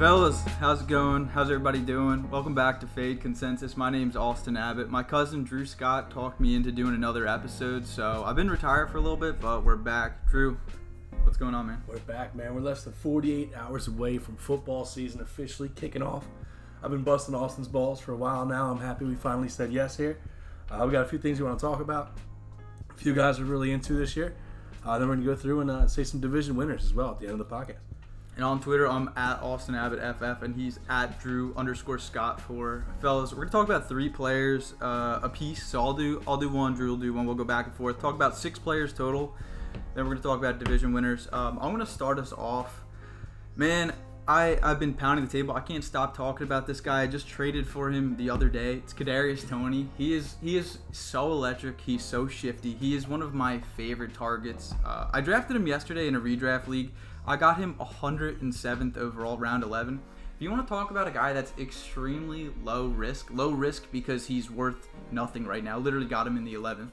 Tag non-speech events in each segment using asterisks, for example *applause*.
Fellas, how's it going? How's everybody doing? Welcome back to Fade Consensus. My name's Austin Abbott. My cousin Drew Scott talked me into doing another episode, so I've been retired for a little bit, but we're back. Drew, what's going on, man? We're back, man. We're less than 48 hours away from football season officially kicking off. I've been busting Austin's balls for a while now. I'm happy we finally said yes here. Uh, we got a few things we want to talk about. A few guys are really into this year. Uh, then we're going to go through and uh, say some division winners as well at the end of the podcast. And on Twitter, I'm at Austin Abbott FF, and he's at Drew underscore Scott for fellas. We're gonna talk about three players uh, a piece. So I'll do I'll do one, Drew will do one. We'll go back and forth. Talk about six players total. Then we're gonna talk about division winners. Um, I'm gonna start us off. Man, I I've been pounding the table. I can't stop talking about this guy. I just traded for him the other day. It's Kadarius Toney. He is he is so electric. He's so shifty. He is one of my favorite targets. Uh, I drafted him yesterday in a redraft league. I got him 107th overall, round 11. If you want to talk about a guy that's extremely low risk, low risk because he's worth nothing right now. Literally got him in the 11th,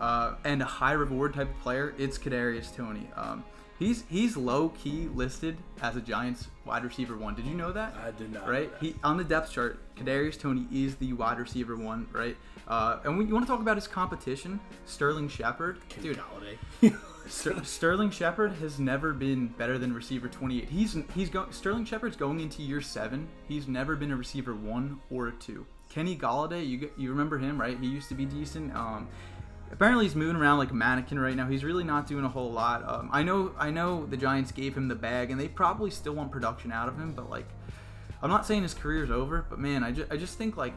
uh, and a high reward type of player. It's Kadarius Toney. Um, he's he's low key listed as a Giants wide receiver one. Did you know that? I did not. Right? He on the depth chart, Kadarius Toney is the wide receiver one. Right? Uh, and we, you want to talk about his competition, Sterling Shepard, Kenny dude. Golladay. *laughs* *laughs* Ster- Sterling Shepard has never been better than receiver 28. He's he's going Sterling Shepard's going into year 7. He's never been a receiver 1 or a 2. Kenny Golladay, you you remember him, right? He used to be decent. Um apparently he's moving around like a mannequin right now. He's really not doing a whole lot. Um, I know I know the Giants gave him the bag and they probably still want production out of him, but like I'm not saying his career's over, but man, I just, I just think like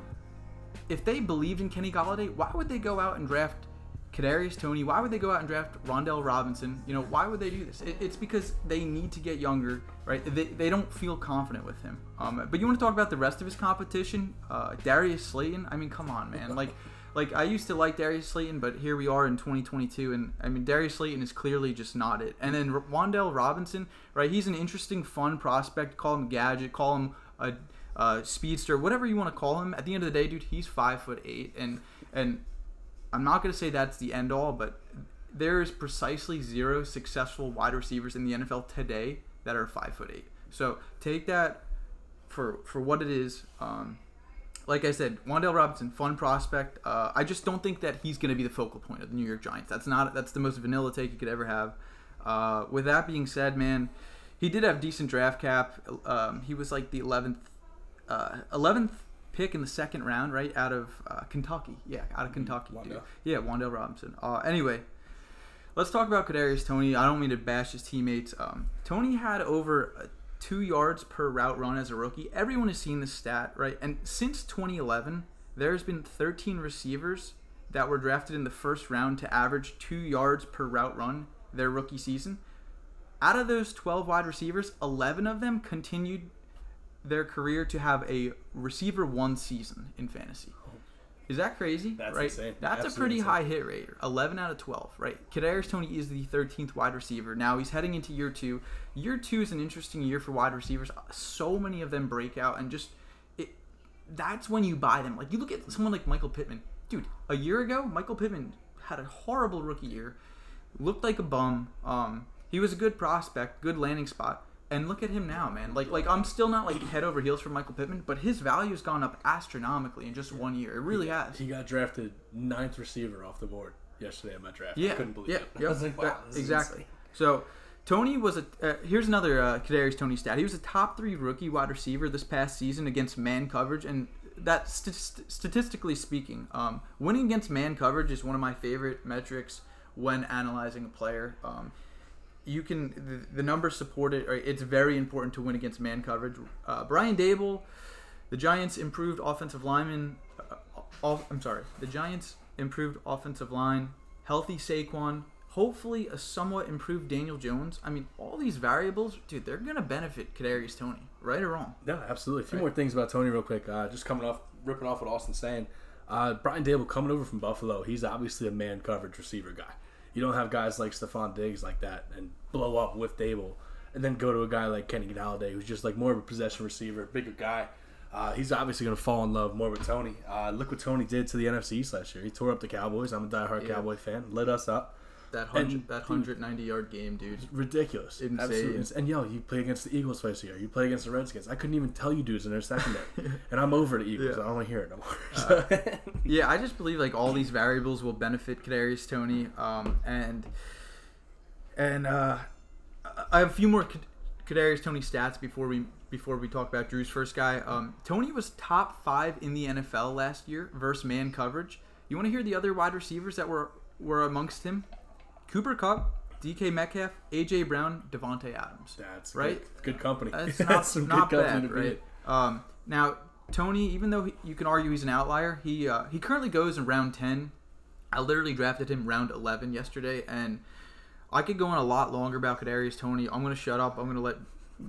if they believed in Kenny Golladay, why would they go out and draft Kadarius Toney, Why would they go out and draft Rondell Robinson? You know, why would they do this? It, it's because they need to get younger, right? They, they don't feel confident with him. Um, but you want to talk about the rest of his competition? Uh, Darius Slayton. I mean, come on, man. Like, like I used to like Darius Slayton, but here we are in 2022, and I mean Darius Slayton is clearly just not it. And then Wan'Dale Robinson, right? He's an interesting, fun prospect. Call him gadget. Call him a uh, speedster, whatever you want to call him. At the end of the day, dude, he's five foot eight, and and I'm not to say that's the end all, but there is precisely zero successful wide receivers in the NFL today that are five foot eight. So take that for for what it is. Um, like I said, Wan'Dale Robinson, fun prospect. Uh, I just don't think that he's going to be the focal point of the New York Giants. That's not that's the most vanilla take you could ever have. Uh, with that being said, man, he did have decent draft cap. Um, he was like the 11th, uh, 11th pick in the second round, right out of uh, Kentucky. Yeah, out of Kentucky. dude. Yeah, Wan'Dale Robinson. Uh, anyway, let's talk about Kadarius Toney. I don't mean to bash his teammates. Um, Toney had over uh, two yards per route run as a rookie. Everyone has seen this stat, right? And since 2011, there's been 13 receivers that were drafted in the first round to average two yards per route run their rookie season. Out of those 12 wide receivers, 11 of them continued their career to have a receiver one season in fantasy. Is that crazy? That's right? insane. That's a pretty insane. high hit rate. 11 out of 12, right? Kadarius Toney is the 13th wide receiver. Now he's heading into year two. Year two is an interesting year for wide receivers. So many of them break out, and just it. That's when you buy them. Like you look at someone like Michael Pittman, dude. A year ago, Michael Pittman had a horrible rookie year, looked like a bum. Um, he was a good prospect, good landing spot. And look at him now, man. Like, like I'm still not like head over heels for Michael Pittman, but his value has gone up astronomically in just one year. It really has. He got drafted ninth receiver off the board yesterday in my draft. Yeah, I couldn't believe yeah, it. *laughs* yep, I was like, wow, that- exactly. So Toney was a. Uh, here's another uh, Kadarius Toney stat. He was a top three rookie wide receiver this past season against man coverage, and that st- st- statistically speaking, um, winning against man coverage is one of my favorite metrics when analyzing a player. Um, you can the, the numbers support it. It's very important to win against man coverage. Uh, Brian Daboll, the Giants improved offensive lineman. Uh, off, I'm sorry, the Giants improved offensive line. Healthy Saquon. Hopefully, a somewhat improved Daniel Jones. I mean, all these variables, dude, they're gonna benefit Kadarius Toney, right or wrong. Yeah, absolutely. A few Right. more things about Toney, real quick. Uh, just coming off, ripping off what Austin's saying. Uh, Brian Daboll coming over from Buffalo. He's obviously a man coverage receiver guy. You don't have guys like Stefon Diggs like that and blow up with Daboll, and then go to a guy like Kenny Golladay, who's just like more of a possession receiver, bigger guy. Uh, he's obviously going to fall in love more with Toney. Uh, look what Toney did to the NFC East last year. He tore up the Cowboys. I'm a diehard Yeah. Cowboy fan. Lit us up. That hundred that hundred ninety yard game, dude. ridiculous. Insane. Absolutely And yo, you play against the Eagles twice a year. You play against the Redskins. I couldn't even tell you dudes in their secondary. *laughs* and I'm over the Eagles. Yeah. I don't want to hear it no more. So- *laughs* Yeah, I just believe like all these variables will benefit Kadarius Toney, um, and and uh, I have a few more Kad- Kadarius Toney stats before we before we talk about Drew's first guy. Um, Toney was top five in the NFL last year versus man coverage. You want to hear the other wide receivers that were were amongst him? Cooper Kupp, DK Metcalf, AJ Brown, Davante Adams. That's Right? Good, good company. That's *laughs* That's not, some not good company bad, right? Um, now Toney, even though he, you can argue he's an outlier, he uh, he currently goes in round ten. I literally drafted him round eleven yesterday, and I could go on a lot longer about Kadarius Toney. I'm gonna shut up. I'm gonna let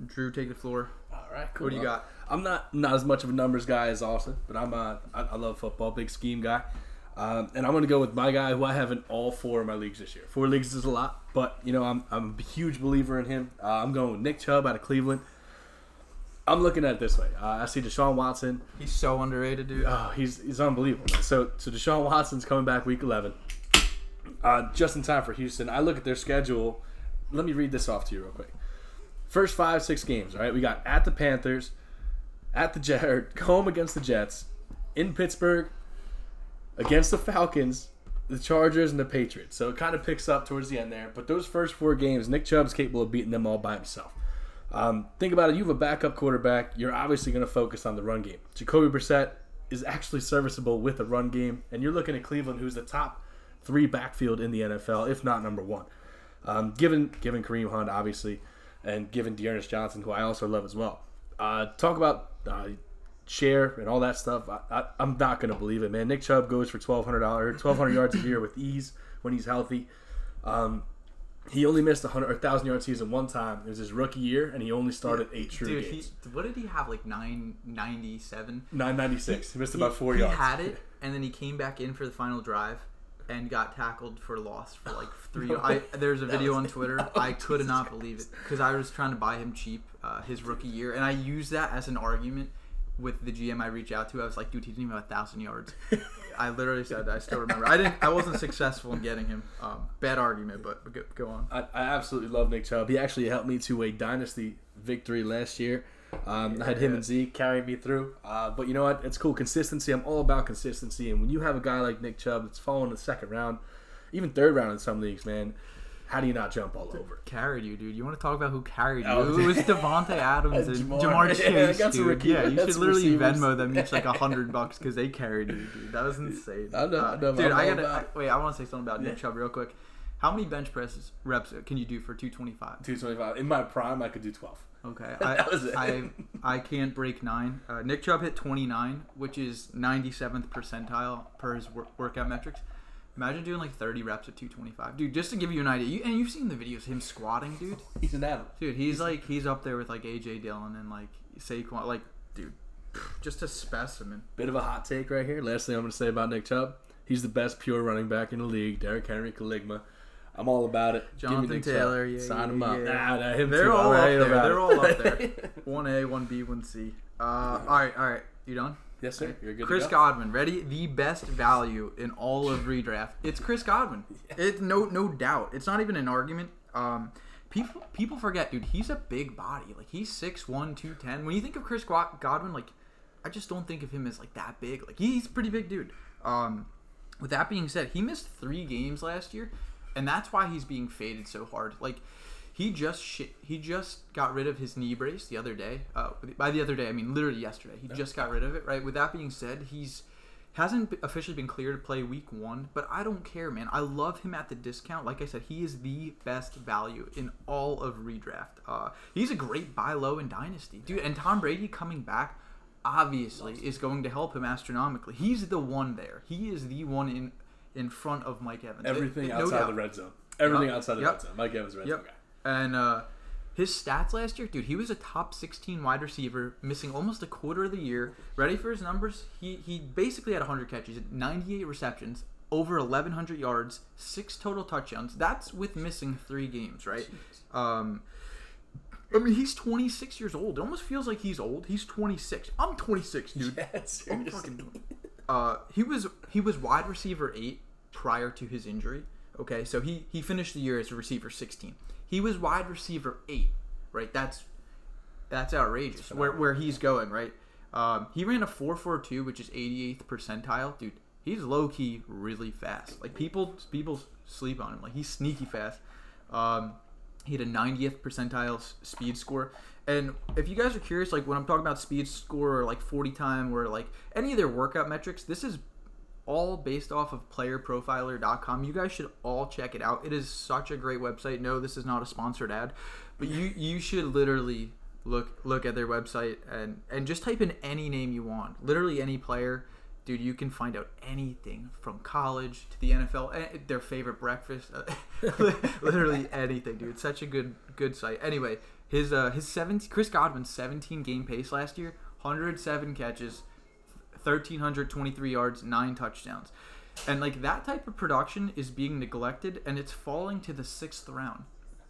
Drew take the floor. All right, cool. What do you got? I'm not not as much of a numbers guy as Austin, but I'm uh, I, I love football, big scheme guy. Um, and I'm going to go with my guy who I have in all four of my leagues this year. Four leagues is a lot, but you know I'm I'm a huge believer in him. Uh, I'm going with Nick Chubb out of Cleveland. I'm looking at it this way. Uh, I see Deshaun Watson. He's so underrated, dude. Oh, he's he's unbelievable. So so Deshaun Watson's coming back week 11, uh, just in time for Houston. I look at their schedule. Let me read this off to you real quick. First five six games. All right, we got at the Panthers, at the Jet, or *laughs* home against the Jets, in Pittsburgh, against the Falcons, the Chargers, and the Patriots. So it kind of picks up towards the end there. But those first four games, Nick Chubb's capable of beating them all by himself. Um, think about it. You have a backup quarterback. You're obviously going to focus on the run game. Jacoby Brissett is actually serviceable with a run game, and you're looking at Cleveland, who's the top three backfield in the NFL, if not number one. Um, given given Kareem Hunt, obviously, and given D'Ernest Johnson, who I also love as well. Uh, talk about uh, share and all that stuff. I, I'm not going to believe it, man. Nick Chubb goes for 1,200 dollars, 1,200 yards a year with ease when he's healthy. Um, he only missed a hundred or thousand yard season one time. It was his rookie year, and he only started eight true Dude, he, what did he have? Like nine ninety seven. Nine ninety six. He missed He- about four he yards. He had it, and then he came back in for the final drive and got tackled for loss for like *laughs* three. I there's a video was- on *laughs* Twitter. Oh, I could Jesus not believe it because I was trying to buy him cheap uh, his rookie year, and I used that as an argument with the GM I reached out to. I was like, dude, he didn't even have a thousand yards. *laughs* I literally said that. I still remember. I didn't. I wasn't successful in getting him. Um, bad argument, but, go, go on. I, I absolutely love Nick Chubb. He actually helped me to a dynasty victory last year. Um, I had him Yeah. and Zeke carrying me through. Uh, but you know what? It's cool. Consistency. I'm all about consistency. And when you have a guy like Nick Chubb that's falling in the second round, even third round in some leagues, man, how do you not jump all over? Carried you, dude. You want to talk about who carried you? Oh, *laughs* it was Davante Adams and Ja'Marr. Ja'Marr, *laughs* Chase, a dude. Yeah, you should literally receivers. Venmo them each like a *laughs* hundred bucks because they carried you, dude. That was insane. I know, Uh, know, dude. I'm I gotta. I, wait. I want to say something about Nick Yeah. Chubb real quick. How many bench presses reps can you do for two twenty five? 225. In my prime, I could do 12. Okay, That I, was it. I I can't break nine. Uh, Nick Chubb hit twenty nine, which is ninety seventh percentile per his wor- workout metrics. Imagine doing like thirty reps at two twenty five, dude. Just to give you an idea, you, and you've seen the videos him squatting, dude. *laughs* He's an animal. Dude, he's like he's up there with like AJ Dillon and like Saquon. Like, dude, *sniffs* just a specimen. Bit of a hot take right here. Last thing I'm going to say about Nick Chubb. He's the best pure running back in the league. Derrick Henry, Caligma. I'm all about it. Give me Jonathan. Taylor, yeah, Sign yeah, him up. yeah. Nah, nah, him They're too. all I'm up there. They're it. all up there. *laughs* One A, one B, one C. Uh, all right, all right. You done? Yes, sir. You're good. Chris to go. Godwin, ready? The best value in all of redraft. It's Chris Godwin. *laughs* It's no no doubt. It's not even an argument. Um, people people forget, dude. He's a big body. Like he's 6'1", 210. When you think of Chris Godwin, like I just don't think of him as like that big. Like he's a pretty big dude. Um, with that being said, he missed three games last year, and that's why he's being faded so hard. Like he just shit, he just got rid of his knee brace the other day. Uh, by the other day, I mean literally yesterday. He just got rid of it. Right. With that being said, he's hasn't officially been cleared to play week one, but I don't care, man. I love him at the discount. Like I said, he is the best value in all of redraft. Uh, he's a great buy low in dynasty, dude. And Tom Brady coming back obviously is going to help him astronomically. He's the one there. He is the one in in front of Mike Evans. Everything It- it- outside doubt. the red zone. Everything Yep. outside the Yep. red zone. Mike Evans, red zone guy. And uh, his stats last year, dude, he was a top 16 wide receiver, missing almost a quarter of the year. Ready for his numbers? He he basically had 100 catches, 98 receptions, over 1,100 yards, six total touchdowns. That's with missing three games, right? Um, I mean, he's 26 years old. It almost feels like he's old. He's 26. I'm 26, dude. *laughs* Yeah, I'm fucking. Uh, he was he was wide receiver eight prior to his injury. Okay, so he he finished the year as a receiver 16. He was wide receiver eight, right? That's that's outrageous. Where where he's going, right? Um, he ran a 4.42, which is 88th percentile, dude. He's low key really fast. Like people people sleep on him. Like he's sneaky fast. Um, he had a 90th percentile s- speed score. And if you guys are curious, like when I'm talking about speed score or like 40 time or like any of their workout metrics, this is all based off of playerprofiler.com. You guys should all check it out. It is such a great website. No, this is not a sponsored ad, but you you should literally look look at their website and and just type in any name you want. Literally any player. Dude, you can find out anything from college to the NFL, eh, their favorite breakfast, *laughs* literally anything, dude. It's such a good good site. Anyway, his uh his 17 Chris Godwin's 17 game pace last year, 107 catches, 1323 yards, 9 touchdowns. And like that type of production is being neglected and it's falling to the 6th round.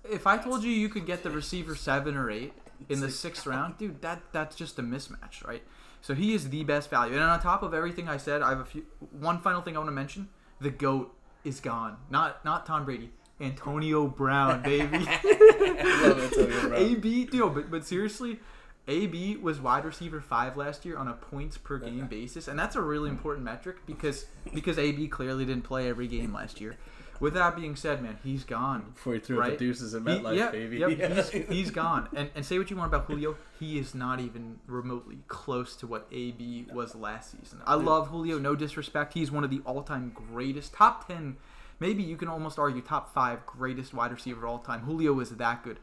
If I told you you could get the receiver 7 or 8 in the 6th round, dude, that that's just a mismatch, right? So he is the best value. And on top of everything I said, I have a few one final thing I want to mention. The GOAT is gone. Not not Tom Brady. Antonio Brown, baby. *laughs* I love Antonio Brown. AB, dude, but but seriously, AB was wide receiver five last year on a points per game basis, and that's a really hmm. important metric because because AB clearly didn't play every game last year. With that being said, man, he's gone. Before he threw Right? the deuces in He- MetLife, yep, baby. yep, Yeah. *laughs* he's, he's gone. And and say what you want about Julio, he is not even remotely close to what AB was last season. I love Julio, no disrespect. He's one of the all-time greatest, top ten, maybe you can almost argue top five greatest wide receiver of all time. Julio is that good.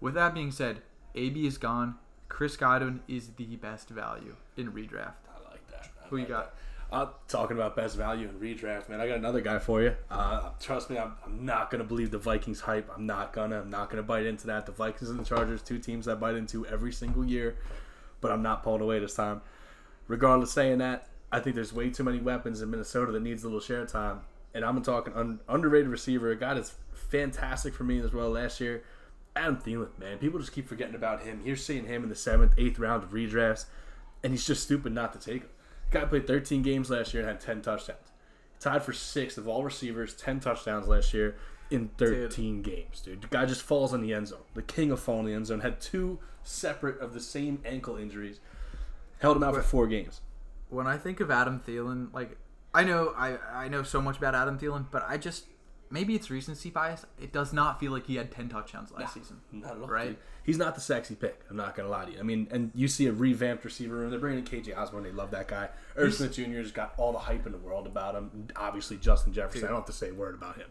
With that being said, AB is gone. Chris Godwin is the best value in redraft. I like that. I Who you got? that. Uh, talking about best value in redraft, man. I got another guy for you. Uh, trust me, I'm, I'm not gonna believe the Vikings hype. I'm not gonna. I'm not gonna bite into that. The Vikings and the Chargers, two teams I bite into every single year, but I'm not pulling away this time. Regardless, saying that, I think there's way too many weapons in Minnesota that needs a little share time. And I'm talking un- underrated receiver, a guy that's fantastic for me as well last year. Adam Thielen, man, people just keep forgetting about him. You're seeing him in the seventh, eighth round of redrafts, and he's just stupid not to take him. Guy played 13 games last year and had 10 touchdowns. Tied for sixth of all receivers, 10 touchdowns last year in 13 games, dude. The guy just falls in the end zone. The king of falling in the end zone had two separate of the same ankle injuries. Held him out for four games. when I think of Adam Thielen, like I know I I know so much about Adam Thielen, but I just maybe it's recency bias. It does not feel like he had ten touchdowns last season. Not at all, Right. dude. He's not the sexy pick. I'm not gonna lie to you. I mean, and you see a revamped receiver room. They're bringing in KJ Osborn. They love that guy. Irv Smith Jr. has got all the hype in the world about him. Obviously, Justin Jefferson. Dude. I don't have to say a word about him.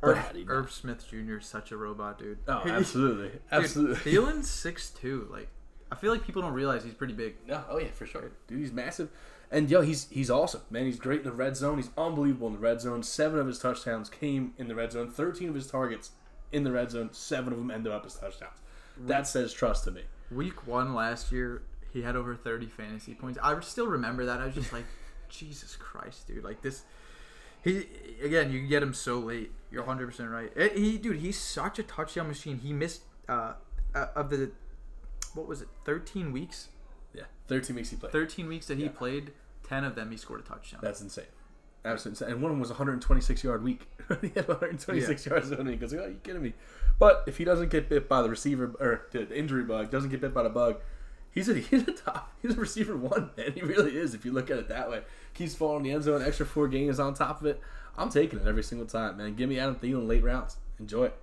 But Irv, how do you not? Irv Smith Jr. is such a robot, dude. Oh, absolutely, Dude, absolutely. Thielen's six two. Like I feel like people don't realize he's pretty big. No, oh yeah, for sure, dude. He's massive, and yo, he's he's awesome, man. He's great in the red zone. He's unbelievable in the red zone. Seven of his touchdowns came in the red zone. Thirteen of his targets in the red zone. Seven of them ended up as touchdowns. That says trust to me. Week one last year, he had over thirty fantasy points. I still remember that. I was just like, *laughs* Jesus Christ, dude! Like this. He again, you get him so late. You're 100 percent right. Eh, He, dude, he's such a touchdown machine. He missed uh, uh, of the what was it, 13 weeks? Yeah, thirteen weeks he played. 13 weeks that he Yeah. played, 10 of them he scored a touchdown. That's insane. Absolutely insane. And one of them was 126 yard week. *laughs* he had 126 yards on it. He goes, "Oh, you kidding me?" But if he doesn't get bit by the receiver or the injury bug, doesn't get bit by the bug, he's a *laughs* he's a top. He's a receiver one, man. He really is. If you look at it that way, keeps falling in the end zone. Extra four games on top of it. I'm taking it every single time, man. Give me Adam Thielen late rounds. Enjoy it.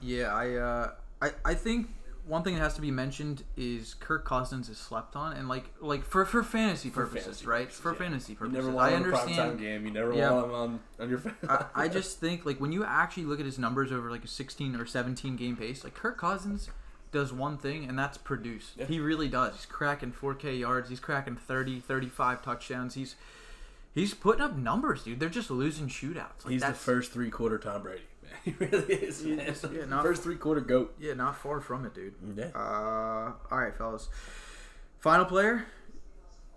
Yeah, I, uh, I, I think one thing that has to be mentioned is Kirk Cousins is slept on, and like, like for for fantasy purposes, fantasy right? purposes, for yeah. fantasy You purposes, never want I understand. game. You never Yeah. want him on on your. *laughs* I, I just think like when you actually look at his numbers over like a 16 or 17 game pace, like Kirk Cousins does one thing and that's produce. Yeah. He really does. He's cracking 4K yards. He's cracking 30, 35 touchdowns. He's he's putting up numbers, dude. They're just losing shootouts. Like, He's the first three quarter Tom Brady. *laughs* He really is. Yeah, not- first three quarter goat. Yeah, not far from it, dude. Yeah. Uh, all right, fellas. Final player,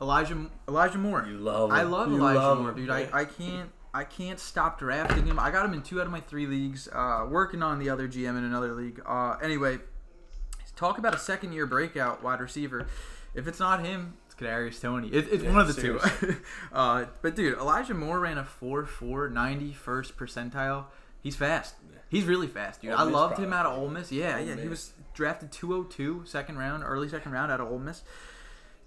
Elijah Elijah Moore. You love I love You Elijah love Moore, him, dude. I, I can't I can't stop drafting him. I got him in two out of my three leagues. Uh, working on the other GM in another league. Uh, anyway, talk about a second year breakout wide receiver. If it's not him, it's Kadarius Toney. It, it's Yeah, one of the seriously. two. *laughs* uh, but dude, Elijah Moore ran a 4.4, 91st percentile. He's fast. He's really fast, dude. Ole I Miss loved him out of Ole Miss. Yeah, Ole yeah. He was drafted 202, second round, early second round out of Ole Miss.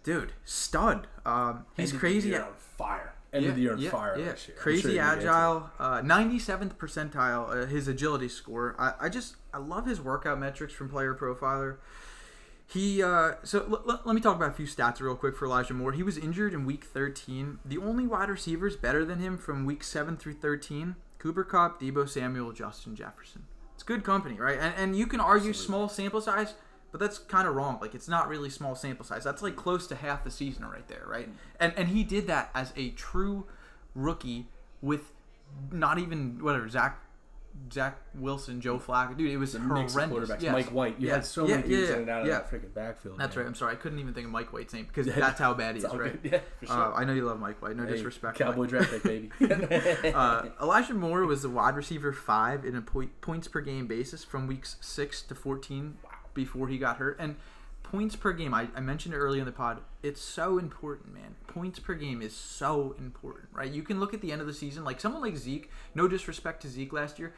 Dude, stud. Um, he's Ended the crazy. year on fire. Ended the year on fire last year. Crazy sure you're gonna get to it. agile, uh, 97th percentile, uh, his agility score. I, I just, I love his workout metrics from Player Profiler. He, uh, so l- l- let me talk about a few stats real quick for Elijah Moore. He was injured in week 13. The only wide receivers better than him from week 7 through 13 Cooper Kupp, Deebo Samuel, Justin Jefferson. It's good company, right? And, and you can argue small sample size, but that's kind of wrong. Like, it's not really small sample size. That's like close to half the season right there, right? Mm-hmm. And, and he did that as a true rookie with not even, whatever, Zach. Zach Wilson, Joe Flacco, dude, it was The horrendous. quarterbacks. Yes. Mike White. You Yeah. had so Yeah, many dudes yeah, in and out of yeah. that freaking backfield. That's man. right. I'm sorry. I couldn't even think of Mike White's name because *laughs* that's how bad he is, right? good. *laughs* Yeah, for sure. Uh, I know you love Mike White. No Hey, disrespect. Cowboy Mike. draft pick, baby. *laughs* Uh, Elijah Moore was the wide receiver five in a point, points per game basis from weeks six to 14 before he got hurt. And points per game, I, I mentioned it earlier in the pod. It's so important, man. Points per game is so important, right? You can look at the end of the season, like someone like Zeke. No disrespect to Zeke last year,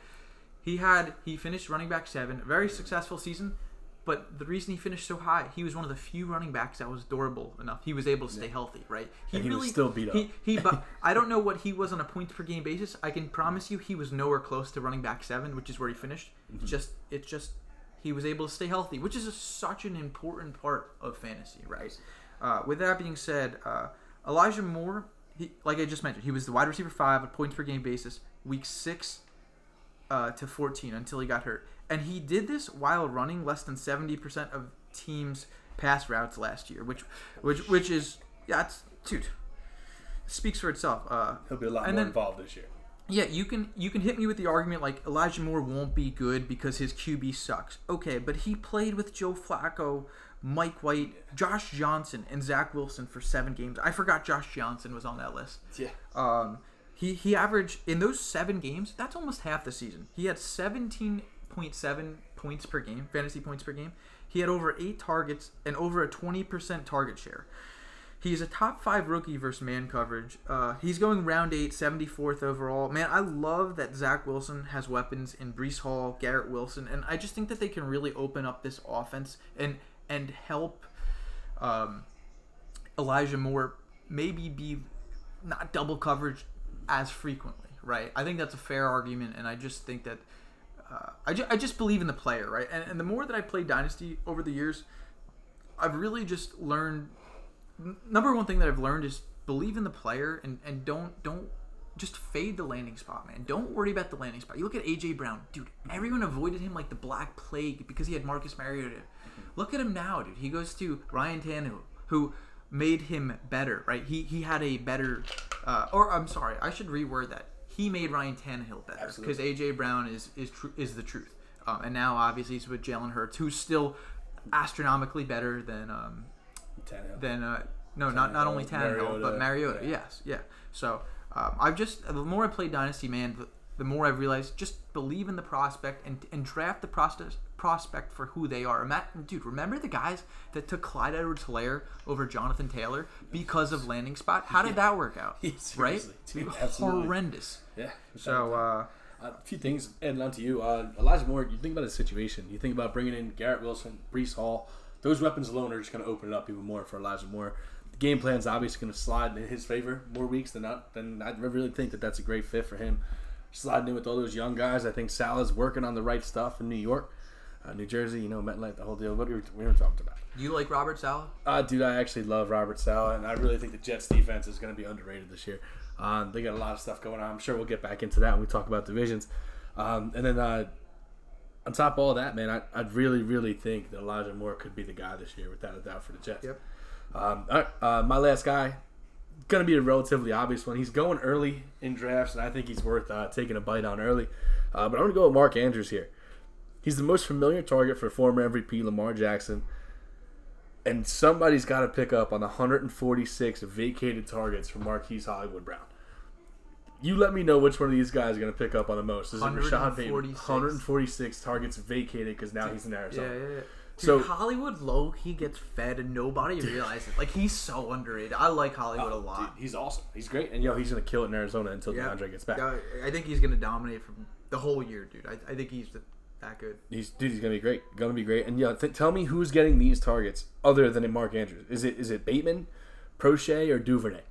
he had he finished running back seven, very successful season. But the reason he finished so high, he was one of the few running backs that was durable enough. He was able to stay healthy, right? He And he was still beat up. He, he but *laughs* I don't know what he was on a points per game basis. I can promise you he was nowhere close to running back seven, which is where he finished. Mm-hmm. It's just it's just he was able to stay healthy, which is a, such an important part of fantasy, right? Uh, with that being said, uh, Elijah Moore, he, like I just mentioned, he was the wide receiver five at points per game basis, week six uh, to 14 until he got hurt. And he did this while running less than 70% of teams' pass routes last year, which which which is yeah, it's dude. Speaks for itself. Uh, He'll be a lot And more then- involved this year. Yeah, you can you can hit me with the argument like Elijah Moore won't be good because his QB sucks. Okay, but he played with Joe Flacco, Mike White, Josh Johnson, and Zach Wilson for seven games. I forgot Josh Johnson was on that list. Yeah. Um, he he averaged in those seven games. That's almost half the season. He had seventeen point seven points per game, fantasy points per game. He had over eight targets and over a twenty percent target share. He's a top five rookie versus man coverage. Uh, he's going round eight, 74th overall. Man, I love that Zach Wilson has weapons in Breece Hall, Garrett Wilson, and I just think that they can really open up this offense and and help um, Elijah Moore maybe be not double coverage as frequently, right? I think that's a fair argument, and I just think that uh, I, ju- I just believe in the player, right? And, and the more that I play Dynasty over the years, I've really just learned. Number one thing that I've learned is believe in the player and, and don't don't just fade the landing spot, man. Don't worry about the landing spot. You look at AJ Brown, dude. Everyone avoided him like the black plague because he had Marcus Mariota. Look at him now, dude. He goes to Ryan Tannehill, who made him better, right? He he had a better, uh, or I'm sorry, I should reword that. He made Ryan Tannehill better because AJ Brown is is tr- is the truth. Um, and now obviously he's with Jalen Hurts, who's still astronomically better than um, Tannehill. than uh, no, not not only Tannehill Mariota, but Mariota. Yes, yeah. So um, I've just the more I play Dynasty, man, the, the more I've realized just believe in the prospect and and draft the prospect prospect for who they are. Matt, dude, remember the guys that took Clyde Edwards-Helaire over Jonathan Taylor because of landing spot? How did that work out? *laughs* Yeah, right? dude. Horrendous. Yeah. So uh, a few things adding on to you. Uh, Elijah Moore, you think about his situation. You think about bringing in Garrett Wilson, Breece Hall. Those weapons alone are just going to open it up even more for Elijah Moore. The game is obviously going to slide in his favor more weeks than not. Then I really think that that's a great fit for him. Sliding in with all those young guys. I think Saleh's working on the right stuff in New York. Uh, New Jersey, you know, MetLife, the whole deal. What are we, we were talking about? do you like Robert Saleh? Uh, dude, I actually love Robert Saleh, and I really think the Jets defense is going to be underrated this year. Um, they got a lot of stuff going on. I'm sure we'll get back into that when we talk about divisions. Um, and then uh, on top of all that, man, I, I really, really think that Elijah Moore could be the guy this year, without a doubt, for the Jets. Yep. Um, all right, uh, my last guy, going to be a relatively obvious one. He's going early in drafts, and I think he's worth uh, taking a bite on early. Uh, but I'm going to go with Mark Andrews here. He's the most familiar target for former MVP Lamar Jackson. And somebody's got to pick up on the 146 vacated targets for Marquise Hollywood Brown. You let me know which one of these guys are going to pick up on the most. Is it Rashod Bateman? 146. 146 targets vacated because now he's in Arizona. Yeah, yeah, yeah. So Hollywood low he gets fed and nobody realizes. Like he's so underrated. I like Hollywood oh, a dude, lot. he's awesome. He's great, and yo, he's gonna kill it in Arizona until Yeah. DeAndre gets back. Yeah, I think he's gonna dominate from the whole year, dude. I, I think he's that good. He's dude, he's gonna be great. Gonna be great. And yeah, th- tell me who's getting these targets other than Mark Andrews? Is it is it Bateman, Proche, or Duvernay?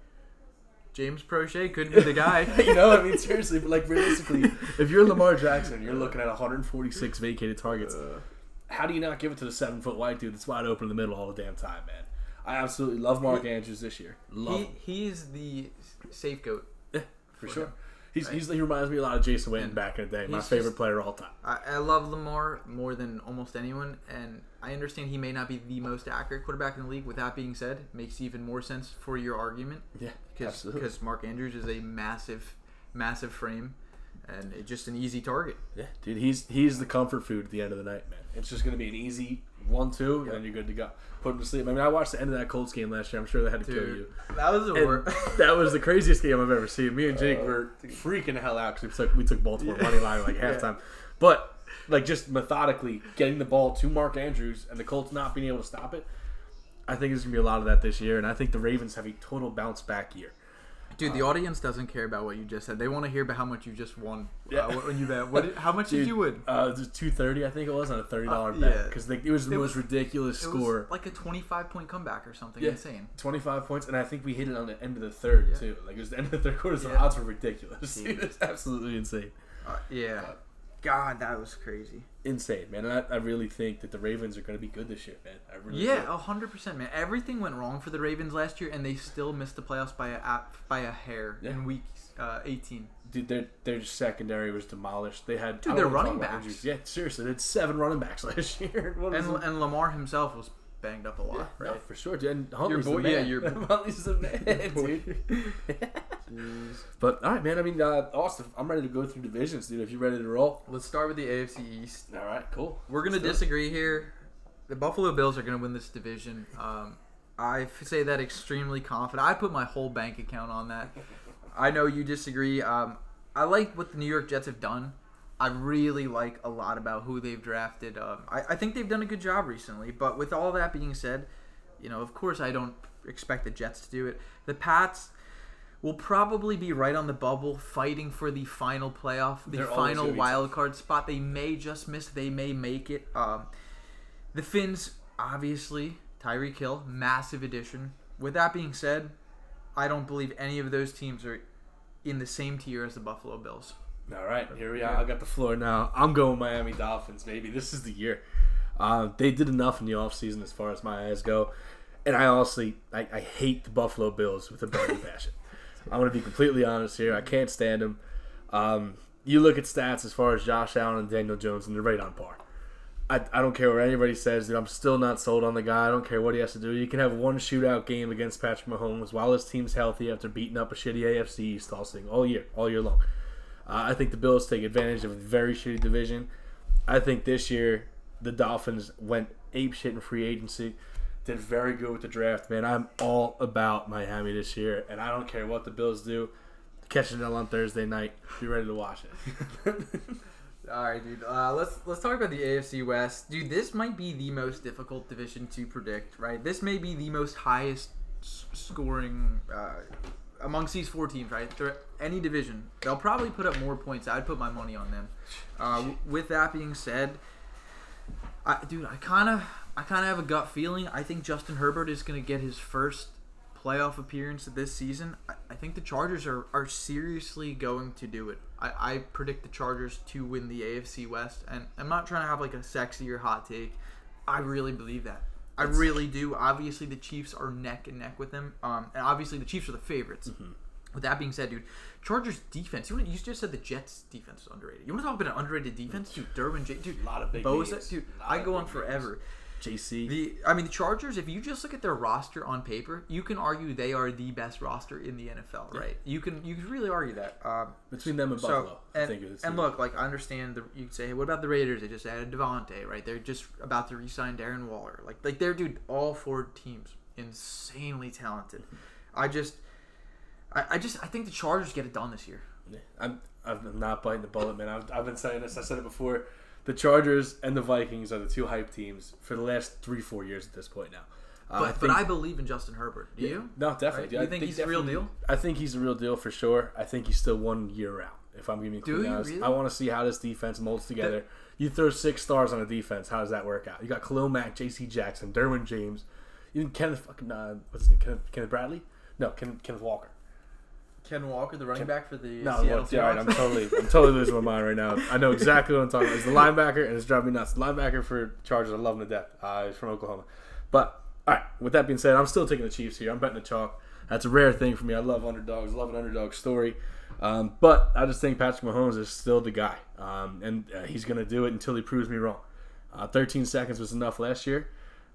James Proche could be the guy. *laughs* you know, I mean, seriously, but like realistically, *laughs* if you're Lamar Jackson, you're looking at 146 vacated targets. Uh. How do you not give it to the seven foot white dude that's wide open in the middle all the damn time, man? I absolutely love Mark Andrews this year. Love he, him. he's the safe goat. Yeah, for for sure. him. He's, he's he reminds me a lot of Jason Witten back in the day. My favorite just- player of all time. I, I love Lamar more than almost anyone, and I understand he may not be the most accurate quarterback in the league. With that being said, makes even more sense for your argument Yeah, because because Mark Andrews is a massive, massive frame, and it's just an easy target. Yeah, dude, he's he's the comfort food at the end of the night, man. It's just gonna be an easy one-two, and then you're good to go. Put him to sleep. I mean, I watched the end of that Colts game last year. I'm sure they had to kill you. that was the worst. *laughs* that was the craziest game I've ever seen. Me and Jake oh, were freaking the hell out because we took we took Baltimore money line like *laughs* Yeah. halftime, but like just methodically getting the ball to Mark Andrews and the Colts not being able to stop it. I think there's gonna be a lot of that this year, and I think the Ravens have a total bounce back year. Dude, the audience doesn't care about what you just said. They want to hear about how much you just won. Yeah. Uh, when you bet, what? Did, how much did you win? Uh, two thirty, I think it was on a thirty dollar Uh, bet yeah. because it was the It most was- ridiculous It score. was like a twenty-five point comeback or something Yeah. insane. 25 points, and I think we hit it on the end of the third Yeah. too. Like it was the end of the third quarter, so the odds were ridiculous. *laughs* Dude. it's absolutely insane, Uh, yeah. God, that was crazy. insane, man. And I, I really think that the Ravens are going to be good this year, man. I really Yeah, hundred percent, man. Everything went wrong for the Ravens last year, and they still missed the playoffs by a by a hair Yeah. in week uh, eighteen. dude. Their their secondary was demolished. They had Dude, their running backs. injuries. Yeah, seriously, they had seven running backs *laughs* last year. And and Lamar himself was banged up a lot, yeah, no, right? for sure, dude. And Huntley's boy- the man. yeah, your- Huntley's the man, *laughs* *laughs* dude. but all right, man. I mean, uh, Austin, I'm ready to go through divisions, dude. If you're ready to roll. Let's start with the AFC East. All right, cool. We're gonna Let's do it. disagree here. The Buffalo Bills are gonna win this division. Um, I say that extremely confident. I put my whole bank account on that. I know you disagree. Um, I like what the New York Jets have done. I really like a lot about who they've drafted. Um, I, I think they've done a good job recently. But with all that being said, you know, of course, I don't expect the Jets to do it. The Pats will probably be right on the bubble, fighting for the final playoff, the They're final wild card spot. They may just miss. They may make it. Um, the Finns, obviously, Tyreek Hill, massive addition. With that being said, I don't believe any of those teams are in the same tier as the Buffalo Bills. All right, here we are. I got the floor now. I'm going Miami Dolphins, baby. This is the year. Uh, they did enough in the offseason as far as my eyes go. And I honestly, I, I hate the Buffalo Bills with a burning *laughs* passion. I'm going to be completely honest here. I can't stand them. Um, you look at stats as far as Josh Allen and Daniel Jones, and they're right on par. I, I don't care what anybody says, dude. I'm still not sold on the guy. I don't care what he has to do. You can have one shootout game against Patrick Mahomes while his team's healthy after beating up a shitty AFC East all, all year, all year long. Uh, I think the Bills take advantage of a very shitty division. I think this year the Dolphins went ape shit in free agency. Did very good with the draft, man. I'm all about Miami this year, and I don't care what the Bills do. Catching it on Thursday night. Be ready to watch it. *laughs* All right, dude. Uh, let's let's talk about the AFC West, dude. This might be the most difficult division to predict, right? This may be the most highest scoring uh, amongst these four teams, right? They're, any division, they'll probably put up more points. I'd put my money on them. Uh, with that being said, I, dude, I kind of I kind of have a gut feeling. I think Justin Herbert is going to get his first playoff appearance this season. I, I think the Chargers are, are seriously going to do it. I, I predict the Chargers to win the AFC West, and I'm not trying to have like a sexy or hot take. I really believe that. I really do. Obviously, the Chiefs are neck and neck with them, um, and obviously the Chiefs are the favorites. With that being said, dude, Chargers defense. You, you just said the Jets defense is underrated. You want to talk about an underrated defense, dude? Derwin, J, dude, A lot of big Bosa, names. dude. I go on names. JC. The I mean the Chargers. If you just look at their roster on paper, you can argue they are the best roster in the NFL, right? You can you can really argue that. Um, Between them and so Buffalo, I and, think it's and look, like I understand the you could say, hey, what about the Raiders? They just added Davante, right? They're just about to re-sign Darren Waller. Like like they're dude, all four teams insanely talented. I just. I, I just I think the Chargers get it done this year. Yeah, I'm, I'm not biting the bullet, man. I've, I've been saying this. I said it before. The Chargers and the Vikings are the two hype teams for the last three, four years at this point now. Uh, But, but I believe in Justin Herbert. Do you? no, definitely. Right? You I think he's a real deal? I think he's a real deal for sure. I think he's still one year out. If I'm being Do completely you honest, really? I want to see how this defense molds together. You throw six stars on a defense, how does that work out? You got Khalil Mack, J.C. Jackson, Derwin James, even Kenneth fucking uh, what's his name? Kenneth, Kenneth Bradley? No, Ken, Kenneth Walker. Ken Walker, the running back for the No, Seattle look, yeah, all right, I'm totally, I'm totally losing my *laughs* mind right now. I know exactly what I'm talking about. It's the linebacker, and it's driving me nuts. The linebacker for Chargers, I love him to death. Uh, he's from Oklahoma. But all right, with that being said, I'm still taking the Chiefs here. I'm betting the chalk. That's a rare thing for me. I love underdogs. Love an underdog story. Um, but I just think Patrick Mahomes is still the guy, um, and uh, he's going to do it until he proves me wrong. Uh, 13 seconds was enough last year.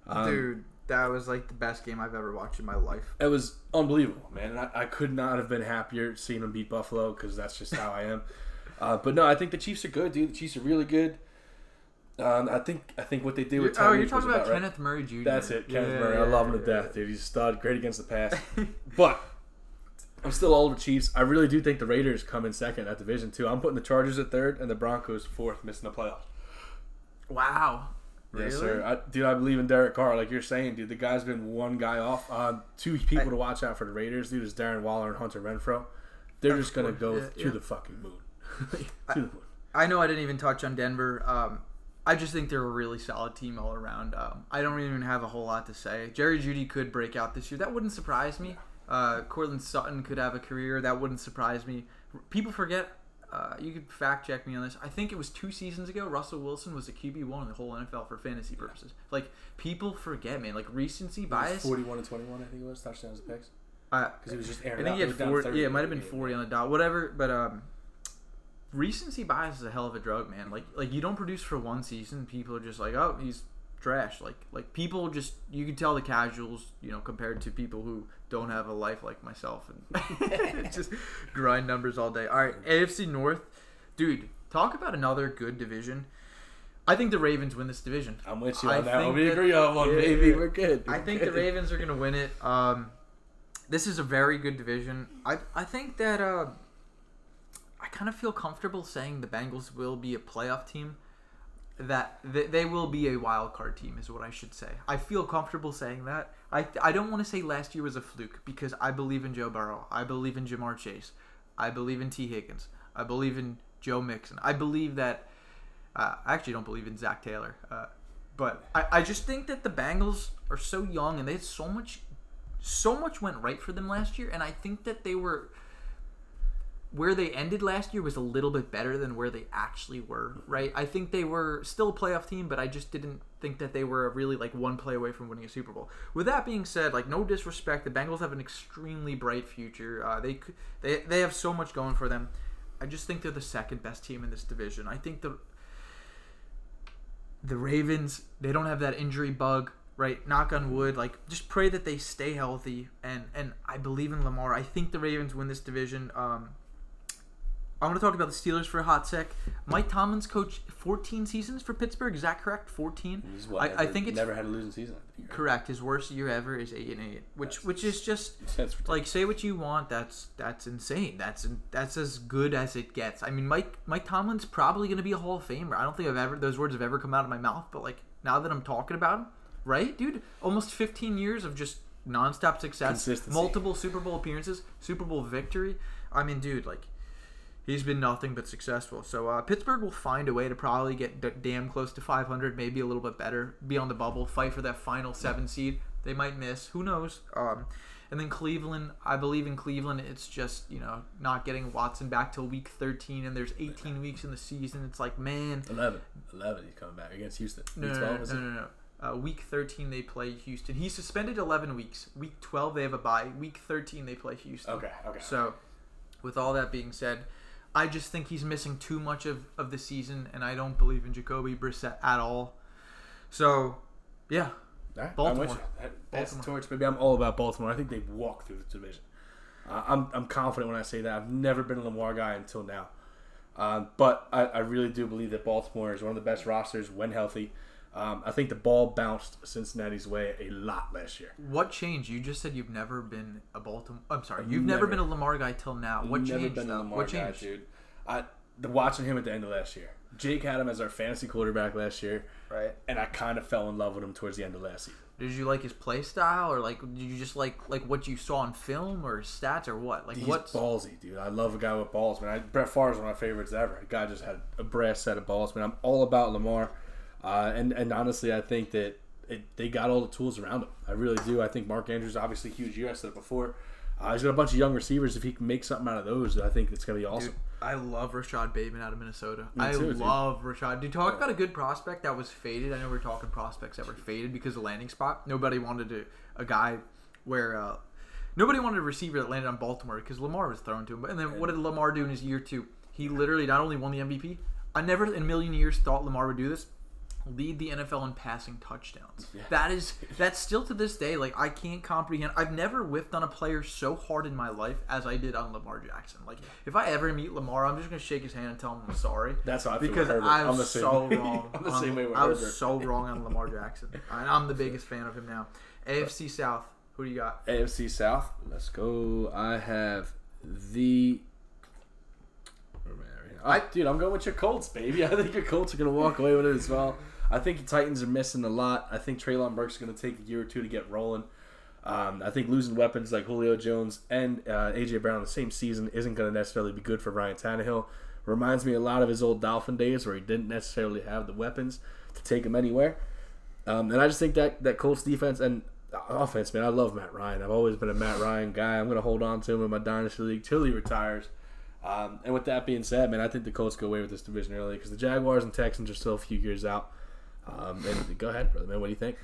Um, Dude, that was like the best game I've ever watched in my life. it was unbelievable, man. And I, I could not have been happier seeing them beat Buffalo because that's just how I am. *laughs* Uh, but no, I think the Chiefs are good, dude. The Chiefs are really good. Um, I think I think what they did with oh, Tyreek you're talking about, right. Kenneth Murray Jr. That's it, Kenneth Yeah, Murray. I love him to yeah, death, dude. He's a stud, great against the pass. *laughs* but I'm still all over Chiefs. I really do think the Raiders come in second at division two. I'm putting the Chargers at third and the Broncos fourth, missing the playoffs. Wow. Yes, sir. I, dude, I believe in Derek Carr. Like you're saying, dude, the guy's been one guy off. Uh, two people I- to watch out for the Raiders, dude, is Darren Waller and Hunter Renfrow. They're just gonna go yeah, to yeah. the fucking moon. *laughs* to the moon. I know I didn't even touch on Denver. Um, I just think they're a really solid team all around. Um, I don't even have a whole lot to say. Jerry Jeudy could break out this year. That wouldn't surprise me. Uh, Courtland Sutton could have a career. That wouldn't surprise me. People forget. Uh, you could fact check me on this. I think it was two seasons ago. Russell Wilson was the QB one in the whole NFL for fantasy purposes. Like people forget, man. Like recency bias. 41 and 21, I think it was touchdowns and picks. Uh, Because he was just I airing think out. he had 40. Yeah, it might have been 40 on the dot. Whatever. But um, recency bias is a hell of a drug, man. Like like you don't produce for one season, people are just like, oh, he's trash. Like like people just you can tell the casuals, you know, compared to people who don't have a life like myself and *laughs* just grind numbers all day. All right, AFC North, dude. Talk about another good division. I think the Ravens win this division. I'm with you I on that one. We that- agree on one, yeah, baby. We're good. I We're think the. Ravens are going to win it. Um, this is a very good division. I I think that uh, I kind of feel comfortable saying the Bengals will be a playoff team. That they, they will be a wild card team is what I should say. I feel comfortable saying that. I I don't want to say last year was a fluke because I believe in Joe Burrow. I believe in Ja'Marr Chase. I believe in Tee Higgins. I believe in Joe Mixon. I believe that. Uh, I actually don't believe in Zac Taylor. Uh, but I, I just think that the Bengals are so young and they had so much so much went right for them last year and I think that they were where they ended last year was a little bit better than where they actually were, right? I think they were still a playoff team, but I just didn't think that they were really like one play away from winning a Super Bowl. With that being said, like no disrespect, the Bengals have an extremely bright future. Uh, they they they have so much going for them. I just think they're the second best team in this division. I think the the Ravens, they don't have that injury bug, right? Knock on wood. Like, just pray that they stay healthy. And and I believe in Lamar. I think the Ravens win this division. Um, I want to talk about the Steelers for a hot sec. Mike Tomlin's coached 14 seasons for Pittsburgh. Is that correct? 14. He's what, I, I think it's never had a losing season. Think, right? correct. His worst year ever is eight and eight, which That's- which is just *laughs* like say what you want. That's that's insane. That's that's as good as it gets. I mean, Mike Mike Tomlin's probably going to be a Hall of Famer. I don't think I've ever those words have ever come out of my mouth, but like now that I'm talking about him, right, dude? Almost 15 years of just nonstop success, multiple Super Bowl appearances, Super Bowl victory. I mean, dude, like he's been nothing but successful. So uh, Pittsburgh will find a way to probably get d- damn close to 500, maybe a little bit better, be on the bubble, fight for that final seven seed. They might miss, who knows? Um, and then Cleveland, I believe in Cleveland. It's just you know not getting Watson back till week 13, and there's 18 weeks in the season. It's like man, 11. 11 he's coming back against Houston. no, Week no, 12, no, is no, no, no. Uh, week 13 they play Houston. He's suspended 11 weeks. Week 12 they have a bye. Week 13 they play Houston. Okay, okay. So, with all that being said, I just think he's missing too much of, of the season, and I don't believe in Jacoby Brissett at all. So, yeah, right, Baltimore. I'm. That- That's Baltimore. torch, baby. I'm all about Baltimore. I think they walk through the division. Uh, I'm, I'm confident when I say that. I've never been a Lamar guy until now. Um, but I, I really do believe that Baltimore is one of the best rosters when healthy. Um, I think the ball bounced Cincinnati's way a lot last year. what changed? You just said you've never been a Baltimore. I'm sorry, you've never, never- been a Lamar guy till now. What never changed? been a? Lamar what guy, dude. I the watching him at the end of last year. Jake had him as our fantasy quarterback last year, Right. and I kind of fell in love with him towards the end of last season. Did you like his play style, or like did you just like like what you saw in film, or stats, or what? Like He's what's ballsy, dude. I love a guy with balls, man. I, Brett Favre is one of my favorites ever. The guy just had a brass set of balls, man. I'm all about Lamar, uh, and and honestly, I think that it, they got all the tools around him. I really do. I think Mark Andrews obviously huge year. I said it before. Uh, he's got a bunch of young receivers. If he can make something out of those, I think it's gonna be awesome. Dude, I love Rashod Bateman out of Minnesota. I too, dude. love Rashod. Dude, talk about a good prospect that was faded. I know we're talking prospects that were faded because of landing spot. Nobody wanted to, a guy where uh, nobody wanted a receiver that landed on Baltimore because Lamar was thrown to him. But and then what did Lamar do in his year two? He literally not only won the MVP. I never in a million years thought Lamar would do this. Lead the NFL in passing touchdowns. That is that's still to this day like I can't comprehend. I've never whiffed on a player so hard in my life as I did on Lamar Jackson. Like if I ever meet Lamar, I'm just gonna shake his hand and tell him I'm sorry. That's how I because. I I'm was the same so way. wrong. *laughs* I'm the on- same way I was Herbert. so wrong on Lamar Jackson. *laughs* And I'm the biggest fan of him now. AFC South. Who do you got? AFC South. Let's go. I have the. I at right now? I, oh, dude, I'm going with your Colts, baby. *laughs* I think your Colts are going to walk away with it as well. I think the Titans are missing a lot. I think Treylon Burks is going to take a year or two to get rolling. Um, I think losing weapons like Julio Jones and uh, AJ Brown in the same season isn't going to necessarily be good for Ryan Tannehill. Reminds me a lot of his old Dolphin days where he didn't necessarily have the weapons to take him anywhere. Um, and I just think that that Colts defense and offense, man, I love Matt Ryan. I've always been a Matt Ryan guy. I'm going to hold on to him in my dynasty league till he retires. Um, and with that being said, man, I think the Colts go away with this division early because the Jaguars and Texans are still a few years out. Um, and go ahead, brother, man. What do you think?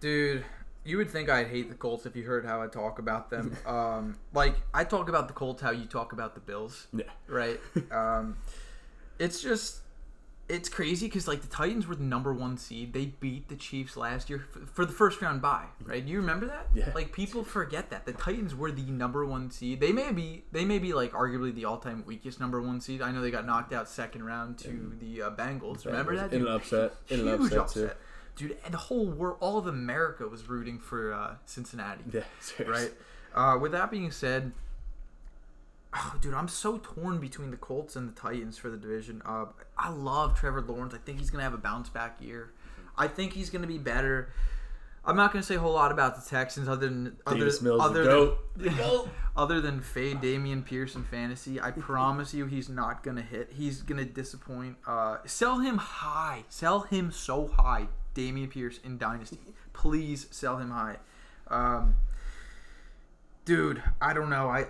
Dude, you would think I'd hate the Colts if you heard how I talk about them. *laughs* Um, like I talk about the Colts how you talk about the Bills. Yeah. right? *laughs* Um, it's just it's crazy because like the Titans were the number one seed. They beat the Chiefs last year f- for the first round bye, right? Do you remember that? Yeah. Like people forget that the Titans were the number one seed. They may be they may be like arguably the all time weakest number one seed. I know they got knocked out second round to the uh, Bengals. Remember that? In Dude, an upset. In an Huge upset, upset. Dude, and the whole world, all of America was rooting for uh, Cincinnati Yeah, *laughs* seriously. right? Uh, with that being said, oh, dude, I'm so torn between the Colts and the Titans for the division. Uh, I love Trevor Lawrence. I think he's gonna have a bounce back year. I think he's gonna be better. I'm not gonna say a whole lot about the Texans other than other, other the than. Goat. *laughs* other than fade Dameon Pierce in fantasy. I promise you, he's not gonna hit. He's gonna disappoint. Uh, sell him high. Sell him so high, Dameon Pierce in dynasty. Please sell him high. Um, dude, I don't know. I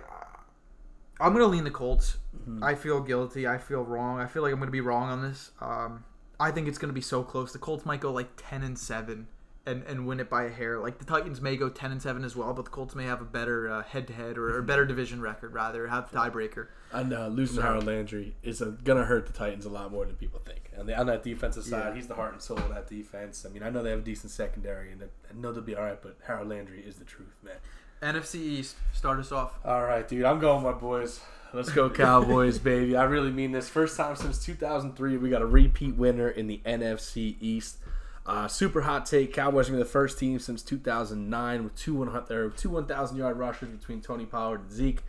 I'm gonna lean the Colts. I feel guilty. I feel wrong. I feel like I'm gonna be wrong on this. Um, I think it's gonna be so close. The Colts might go like ten and seven. And, and win it by a hair. Like the Titans may go ten and seven as well, but the Colts may have a better uh, head-to-head or a better *laughs* division record, rather have tiebreaker. And uh, losing Harold Landry is uh, gonna hurt the Titans a lot more than people think. And the, on that defensive side, Yeah. he's the heart and soul of that defense. I mean, I know they have a decent secondary, and I know they'll be all right. But Harold Landry is the truth, man. NFC East, start us off. All right, dude, I'm going, my boys. Let's go, *laughs* Cowboys, baby. I really mean this. First time since 2003, we got a repeat winner in the NFC East. Uh, super hot take. Cowboys are gonna be the first team since 2009 with two 100 two 1,000 yard rushers between Tony Pollard and Zeke.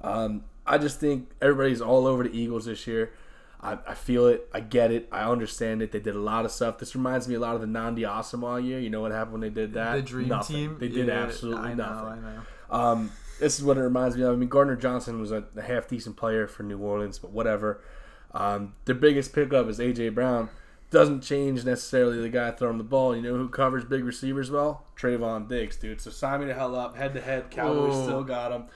Um, I just think everybody's all over the Eagles this year. I, I feel it. I get it. I understand it. They did a lot of stuff. This reminds me a lot of the Nnamdi Asomugha year. You know what happened when they did that? The Dream nothing. Team. They did Yeah, absolutely I know, nothing. I know. Um, this is what it reminds me of. I mean, Gardner Johnson was a, a half decent player for New Orleans, but whatever. Um, their biggest pickup is AJ Brown. Doesn't change necessarily the guy throwing the ball. You know who covers big receivers well? Trevon Diggs, dude. So sign me the hell up. Head to head, Cowboys still got him.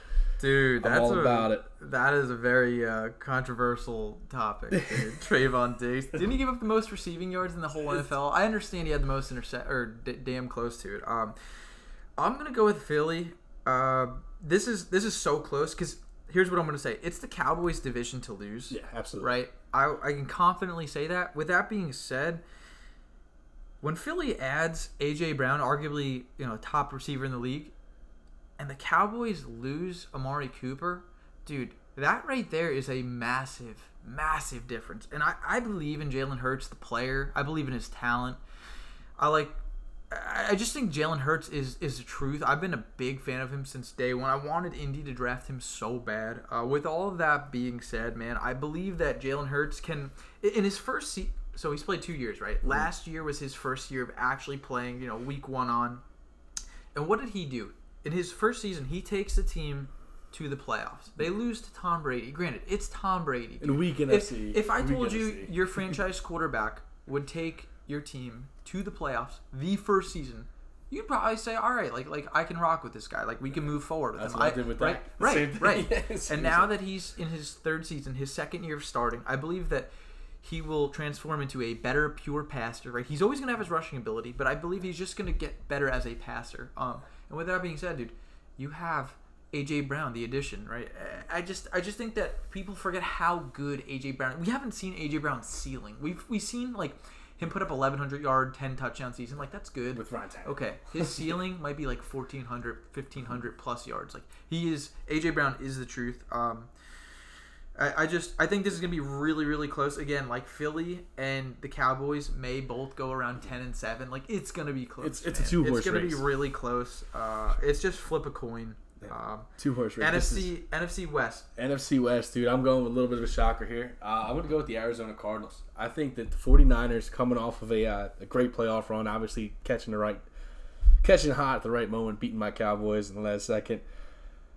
Dude, I'm that's all a, about it. That is a very uh, controversial topic. Dude. *laughs* Trevon Diggs didn't he give up the most receiving yards in the whole NFL? I understand he had the most intercept or d- damn close to it. Um, I'm gonna go with Philly. Uh, this is this is so close because here's what I'm gonna say. It's the Cowboys' division to lose. Yeah, absolutely. right? I, I can confidently say that. With that being said, when Philly adds AJ Brown, arguably you know top receiver in the league, and the Cowboys lose Amari Cooper, dude, that right there is a massive, massive difference. And I, I believe in Jalen Hurts, the player. I believe in his talent. I like I just think Jalen Hurts is is the truth. I've been a big fan of him since day one. I wanted Indy to draft him so bad. Uh, with all of that being said, man, I believe that Jalen Hurts can in his first season. So he's played two years, right? Last year was his first year of actually playing. You know, week one on. And what did he do in his first season? He takes the team to the playoffs. They lose to Tom Brady. Granted, it's Tom Brady. In week If, NFC. if I told you NFC. your franchise quarterback would take your team to the playoffs the first season, you'd probably say, "All right, like like I can rock with this guy. Like we can move forward with That's him." what I did with right, Dak. right, right. *laughs* Yes, and now that he's in his third season, his second year of starting, I believe that he will transform into a better pure passer. Right, he's always gonna have his rushing ability, but I believe he's just gonna get better as a passer. Um, and with that being said, dude, you have AJ Brown, the addition, right? I just, I just think that people forget how good AJ Brown. We haven't seen AJ Brown's ceiling. We've, we've seen like him put up 1100 yard, 10 touchdown season. Like that's good. with Ryan Tannehill. Okay, his *laughs* ceiling might be like 1400, 1500 plus yards. Like he is AJ Brown is the truth. Um, I, I just I think this is gonna be really really close again. Like Philly and the Cowboys may both go around ten and seven. Like it's gonna be close. It's- it's a two-horse It's gonna race. be really close. Uh, it's just flip a coin. Um, Two horse race. This is- NFC NFC West. NFC West, dude. I'm going with a little bit of a shocker here. Uh, I'm going to go with the Arizona Cardinals. I think that the 49ers coming off of a, uh, a great playoff run, obviously catching the right, catching hot at the right moment, beating my Cowboys in the last second.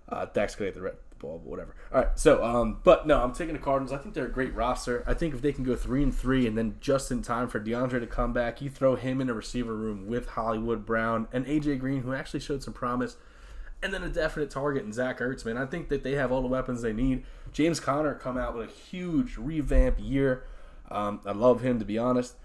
Uh, Dak's going to get the red ball, but whatever. All right, so um, but no, I'm taking the Cardinals. I think they're a great roster. I think if they can go three and three, and then just in time for DeAndre to come back, you throw him in a receiver room with Hollywood Brown and AJ Green, who actually showed some promise and then a definite target in Zach Ertz, man. I think that they have all the weapons they need. James Conner come out with a huge revamp year. Um, I love him to be honest,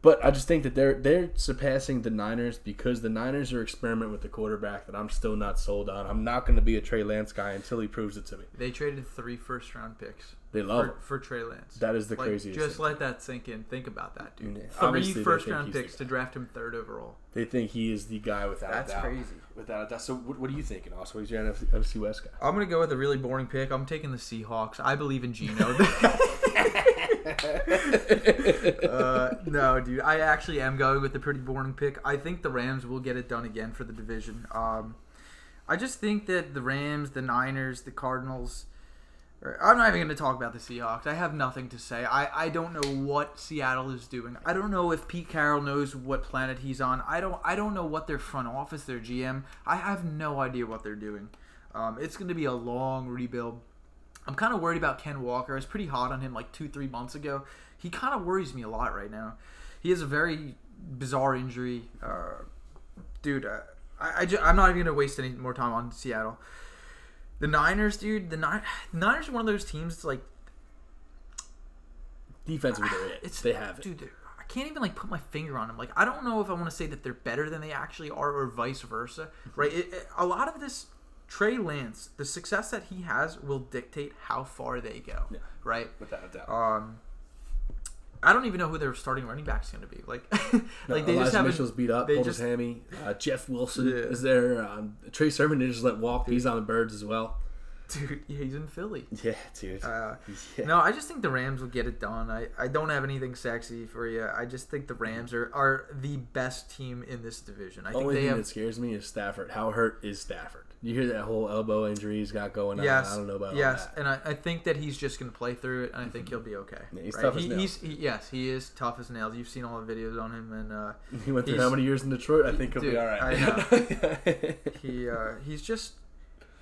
but I just think that they're they're surpassing the Niners because the Niners are experimenting with the quarterback that I'm still not sold on. I'm not going to be a Trey Lance guy until he proves it to me. They traded three first round picks They love for, for Trey Lance. That is the Like, craziest Just thing. let that sink in. Think about that, dude. Yeah, Three obviously they first think round picks to draft him third overall. They think he is the guy without That's a doubt. crazy. Without a doubt. So what, what are you thinking? Also, he's your NFC, NFC West guy. I'm gonna go with a really boring pick. I'm taking the Seahawks. I believe in Geno. *laughs* *laughs* *laughs* no, dude. I actually am going with a pretty boring pick. I think the Rams will get it done again for the division. Um, I just think that the Rams, the Niners, the Cardinals. I'm not even going to talk about the Seahawks. I have nothing to say. I, I don't know what Seattle is doing. I don't know if Pete Carroll knows what planet he's on. I don't I don't know what their front office, their GM. I have no idea what they're doing. Um, it's going to be a long rebuild. I'm kind of worried about Ken Walker. I was pretty hot on him like two, three months ago. He kind of worries me a lot right now. He has a very bizarre injury. Uh, dude, uh, I, I ju- I'm not even going to waste any more time on Seattle. The Niners, dude, the Ni- Niners are one of those teams that's like, Defensively, they're it. it's they have it. Dude, I can't even like put my finger on them. Like, I don't know if I want to say that they're better than they actually are, or vice versa. Right? It, it- a lot of this Trey Lance, the success that he has, will dictate how far they go. Yeah. Right? Without a doubt. Um, I don't even know who their starting running back's going to be. Like, *laughs* like they Elijah just. Mitchell's beat up, they pulled just- his hammy. Uh, Jeff Wilson Yeah. is there. Um, Trey Sermon just let walk. He's on the birds as well. Dude, yeah, he's in Philly. Yeah, dude. Uh, yeah. No, I just think the Rams will get it done. I, I don't have anything sexy for you. I just think the Rams are, are the best team in this division. I think Only they thing have that scares me is Stafford. How hurt is Stafford? You hear that whole elbow injury he's got going Yes, on. I don't know about that. yes, that. and I, I think that he's just going to play through it, and I think he'll be okay. Yeah, he's right? tough as nails. He, yes, he is tough as nails. You've seen all the videos on him, and uh, *laughs* He went through how many years in Detroit? I think he'll Dude, be all right. I *laughs* he uh, he's just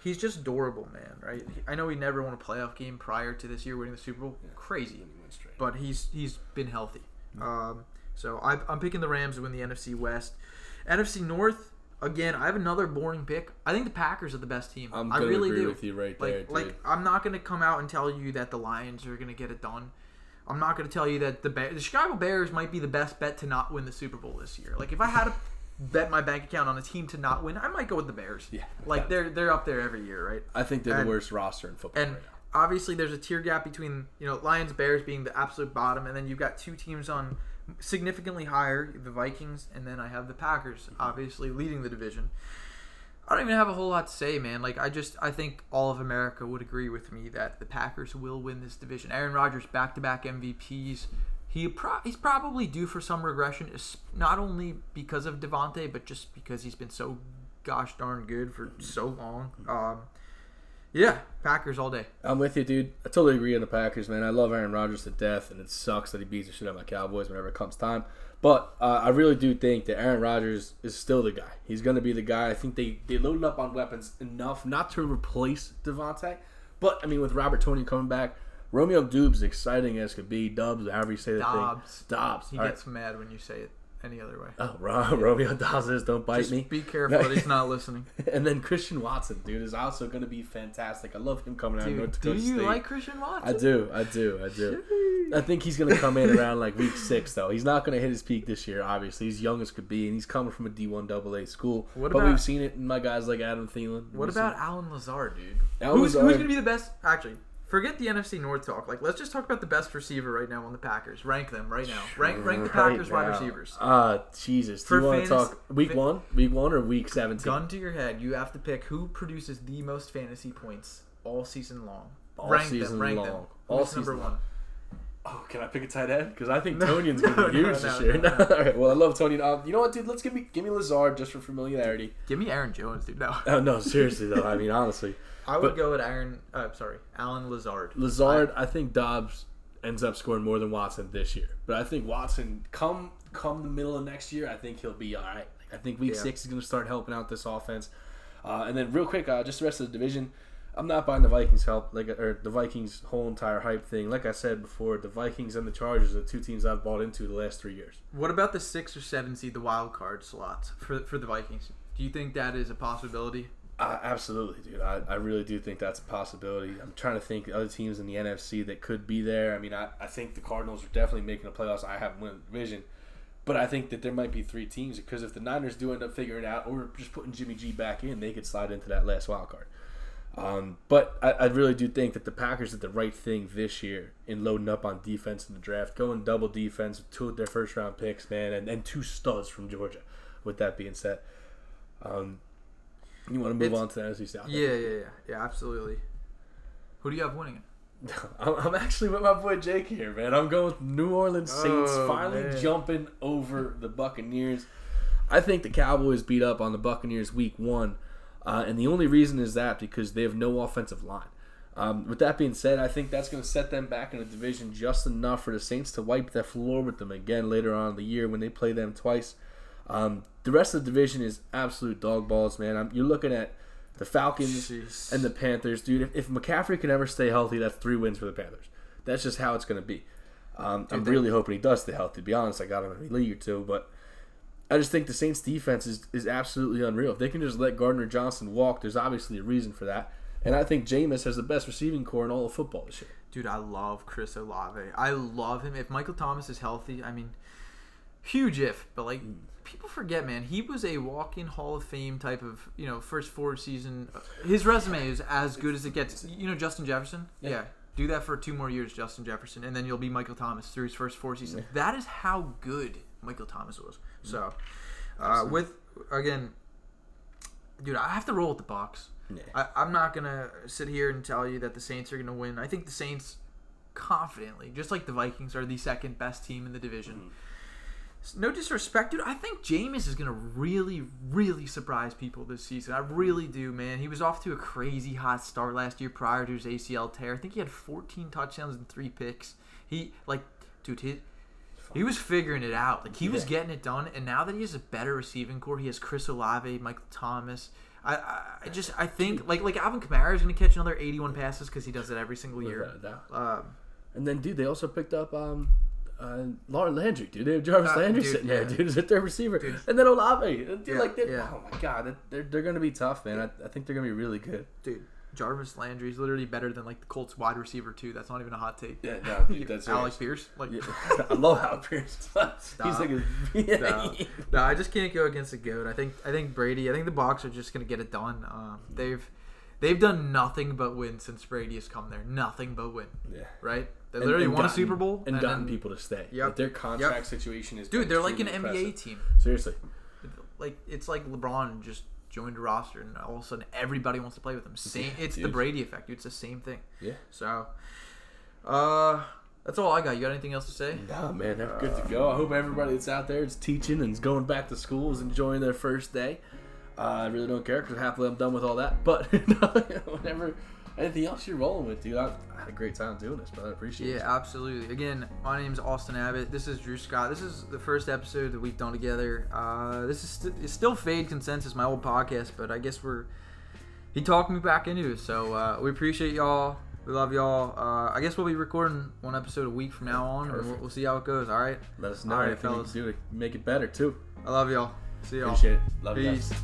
he's just durable, man. Right? I know he never won a playoff game prior to this year winning the Super Bowl. Crazy, but he's he's been healthy. Um, so I, I'm picking the Rams to win the NFC West. NFC North again. I have another boring pick. I think the Packers are the best team. I'm I really agree do. with you right like there, dude. like I'm not gonna come out and tell you that the Lions are gonna get it done. I'm not gonna tell you that the Bear, the Chicago Bears might be the best bet to not win the Super Bowl this year. Like if I had to bet my bank account on a team to not win, I might go with the Bears. Yeah, like they're they're up there every year, right? I think they're And- the worst roster in football And right obviously, there's a tier gap between you know Lions, Bears being the absolute bottom, and then you've got two teams on significantly higher, the Vikings, and then I have the Packers, obviously leading the division. I don't even have a whole lot to say, man. Like I just I think all of America would agree with me that the Packers will win this division. Aaron Rodgers back to back MVPs. he pro- he's probably due for some regression, es- not only because of Davante, but just because he's been so gosh darn good for so long. Um, yeah, Packers all day. I'm with you, dude. I totally agree on the Packers, man. I love Aaron Rodgers to death, and it sucks that he beats the shit out of my Cowboys whenever it comes time. But uh, I really do think that Aaron Rodgers is still the guy. He's going to be the guy. I think they, they loaded up on weapons enough not to replace Davante. But, I mean, with Robert Tonyan coming back, Romeo Dubes, exciting as could be, Dubs, however you say the Dobbs. thing. Dobbs. He All right. gets mad when you say it any other way. Oh, Ro- *laughs* Romeo is, don't bite Just me. be careful that he's not *laughs* listening. and then Christian Watson, dude, is also going to be fantastic. I love him coming out of North Dude, do you State. like Christian Watson? I do, I do, I do. I think he's going to come in around like week six, though. He's not going to hit his peak this year, obviously. He's young as could be, and he's coming from a D1 AA school. What but about- we've seen it in my guys like Adam Thielen. What about Allen Lazard, dude? Allen who's Lazard- who's gonna be the best? Actually, forget the NFC North talk. Like, let's just talk about the best receiver right now on the Packers. Rank them right now. Rank rank the Right Packers wide receivers. Ah, Jesus. Do For you want to talk week fa- one? Week one or week 17? Gun to your head, you have to pick who produces the most fantasy points all season long. All rank season them. Rank long. them. All Who's number season one? Oh, can I pick a tight end? Because I think *laughs* No, Tonyan's going to no, be huge no, this no, year. no, no. *laughs* All right, well, I love Tony. Uh, you know what, dude? Let's give me give me Lazard just for familiarity. Give me Aaron Jones, dude. No, Oh, no, *laughs* seriously, though. I mean, honestly. I would But- go with Aaron. Uh, sorry, Allen Lazard. Lazard, I, think Dobbs ends up scoring more than Watson this year. But I think Watson, come come the middle of next year, I think he'll be all right. I think week Yeah. six is going to start helping out this offense. Uh, and then real quick, uh, just the rest of the division. I'm not buying the Vikings help, like or the Vikings whole entire hype thing. Like I said before, the Vikings and the Chargers are the two teams I've bought into the last three years. What about the six or seven seed, the wild card slots for for the Vikings? Do you think that is a possibility? Uh, absolutely, dude. I, I really do think that's a possibility. I'm trying to think other teams in the NFC that could be there. I mean, I, I think the Cardinals are definitely making the playoffs. I haven't won the division. But I think that there might be three teams because if the Niners do end up figuring out or just putting Jimmy G back in, they could slide into that last wild card. Um, but I, I really do think that the Packers did the right thing this year in loading up on defense in the draft, going double defense with two of their first round picks, man, and, and two studs from Georgia. With that being said, um, you want to move It's- on to the NFC South? Yeah, yeah, yeah, yeah, absolutely. Who do you have winning *laughs* it? I'm, actually with my boy Jake here, man. I'm going with New Orleans Saints Oh, finally man. jumping over the Buccaneers. I think the Cowboys beat up on the Buccaneers week one, uh, and the only reason is that because they have no offensive line. Um, with that being said, I think that's going to set them back in the division just enough for the Saints to wipe the floor with them again later on in the year when they play them twice. Um, the rest of the division is absolute dog balls, man. I'm, you're looking at the Falcons Jeez. and the Panthers, dude. If, if McCaffrey can ever stay healthy, that's three wins for the Panthers. That's just how it's going to be. Um, I'm they- really hoping he does stay healthy. To be honest, I got him in a league or two, but I just think the Saints' defense is, is absolutely unreal. If they can just let Gardner Johnson walk, there's obviously a reason for that. And I think Jameis has the best receiving corps in all of football this year. Dude, I love Chris Olave. I love him. If Michael Thomas is healthy, I mean, huge if, but like hmm. people forget, man, he was a walk-in Hall of Fame type of, you know, first four season. Uh, his resume is as good as it gets. You know, Justin Jefferson. Yeah. Yeah. Do that for two more years, Justin Jefferson, and then you'll be Michael Thomas through his first four seasons. That is how good Michael Thomas was. Hmm. So, uh, with again, dude, I have to roll with the box. Yeah. I, I'm not gonna sit here and tell you that the Saints are gonna win. I think the Saints, confidently, just like the Vikings, are the second best team in the division. S- No disrespect, dude. I think Jameis is gonna really, really surprise people this season. I really do, man. He was off to a crazy hot start last year prior to his ACL tear. I think he had 14 touchdowns and three picks. He like, dude, he, he was figuring it out. Like he was getting it done, and now that he has a better receiving corps, he has Chris Olave, Michael Thomas. I, I, I just I think like like Alvin Kamara is going to catch another 81 passes because he does it every single year. Um, And then, dude, they also picked up um, uh, Laura Landry, dude. They have Jarvis Uh, Landry dude, sitting there, dude, as a third receiver. Dude. And then Olave. Dude, Yeah, like, yeah. oh my god, they're, they're going to be tough, man. I, I think they're going to be really good. dude, Jarvis Landry is literally better than like the Colts wide receiver too. That's not even a hot take. Yeah, no, *laughs* dude, that's Alec Pierce. Like, Yeah. *laughs* *laughs* I love Pierce. He's like a, yeah. no, no, I just can't go against the goat. I think I think Brady. I think the Bucs are just gonna get it done. Um, they've they've done nothing but win since Brady has come there. Nothing but win. Yeah. Right? They literally and won a Super Bowl and, gotten then- people to stay. Yeah. Like, their contract situation is Dude, they're like an extremely NBA team. Seriously. Like it's like LeBron just joined a roster, and all of a sudden everybody wants to play with him. Same. Yeah, it's the. Brady effect. Dude. It's the same thing. Yeah. So, uh, That's all I got. You got anything else to say? Nah, man, they're good to go. I hope everybody that's out there is teaching and is going back to school is enjoying their first day. Uh, I really don't care because halfway I'm done with all that. But *laughs* whatever, anything else you're rolling with, dude, I, I had a great time doing this, but I appreciate it. Yeah, absolutely. Again, my name is Austin Abbott. This is Drew Scott. This is the first episode that we've done together. Uh, this is st- it's still Fade Consensus, my old podcast, but I guess we're he talked me back into it. So uh, we appreciate y'all. We love y'all. Uh, I guess we'll be recording one episode a week from now on, and we'll, we'll see how it goes. All right. Let us know All right, fellas. do to make it better too. I love y'all. See y'all. Appreciate it. Love you guys. Peace.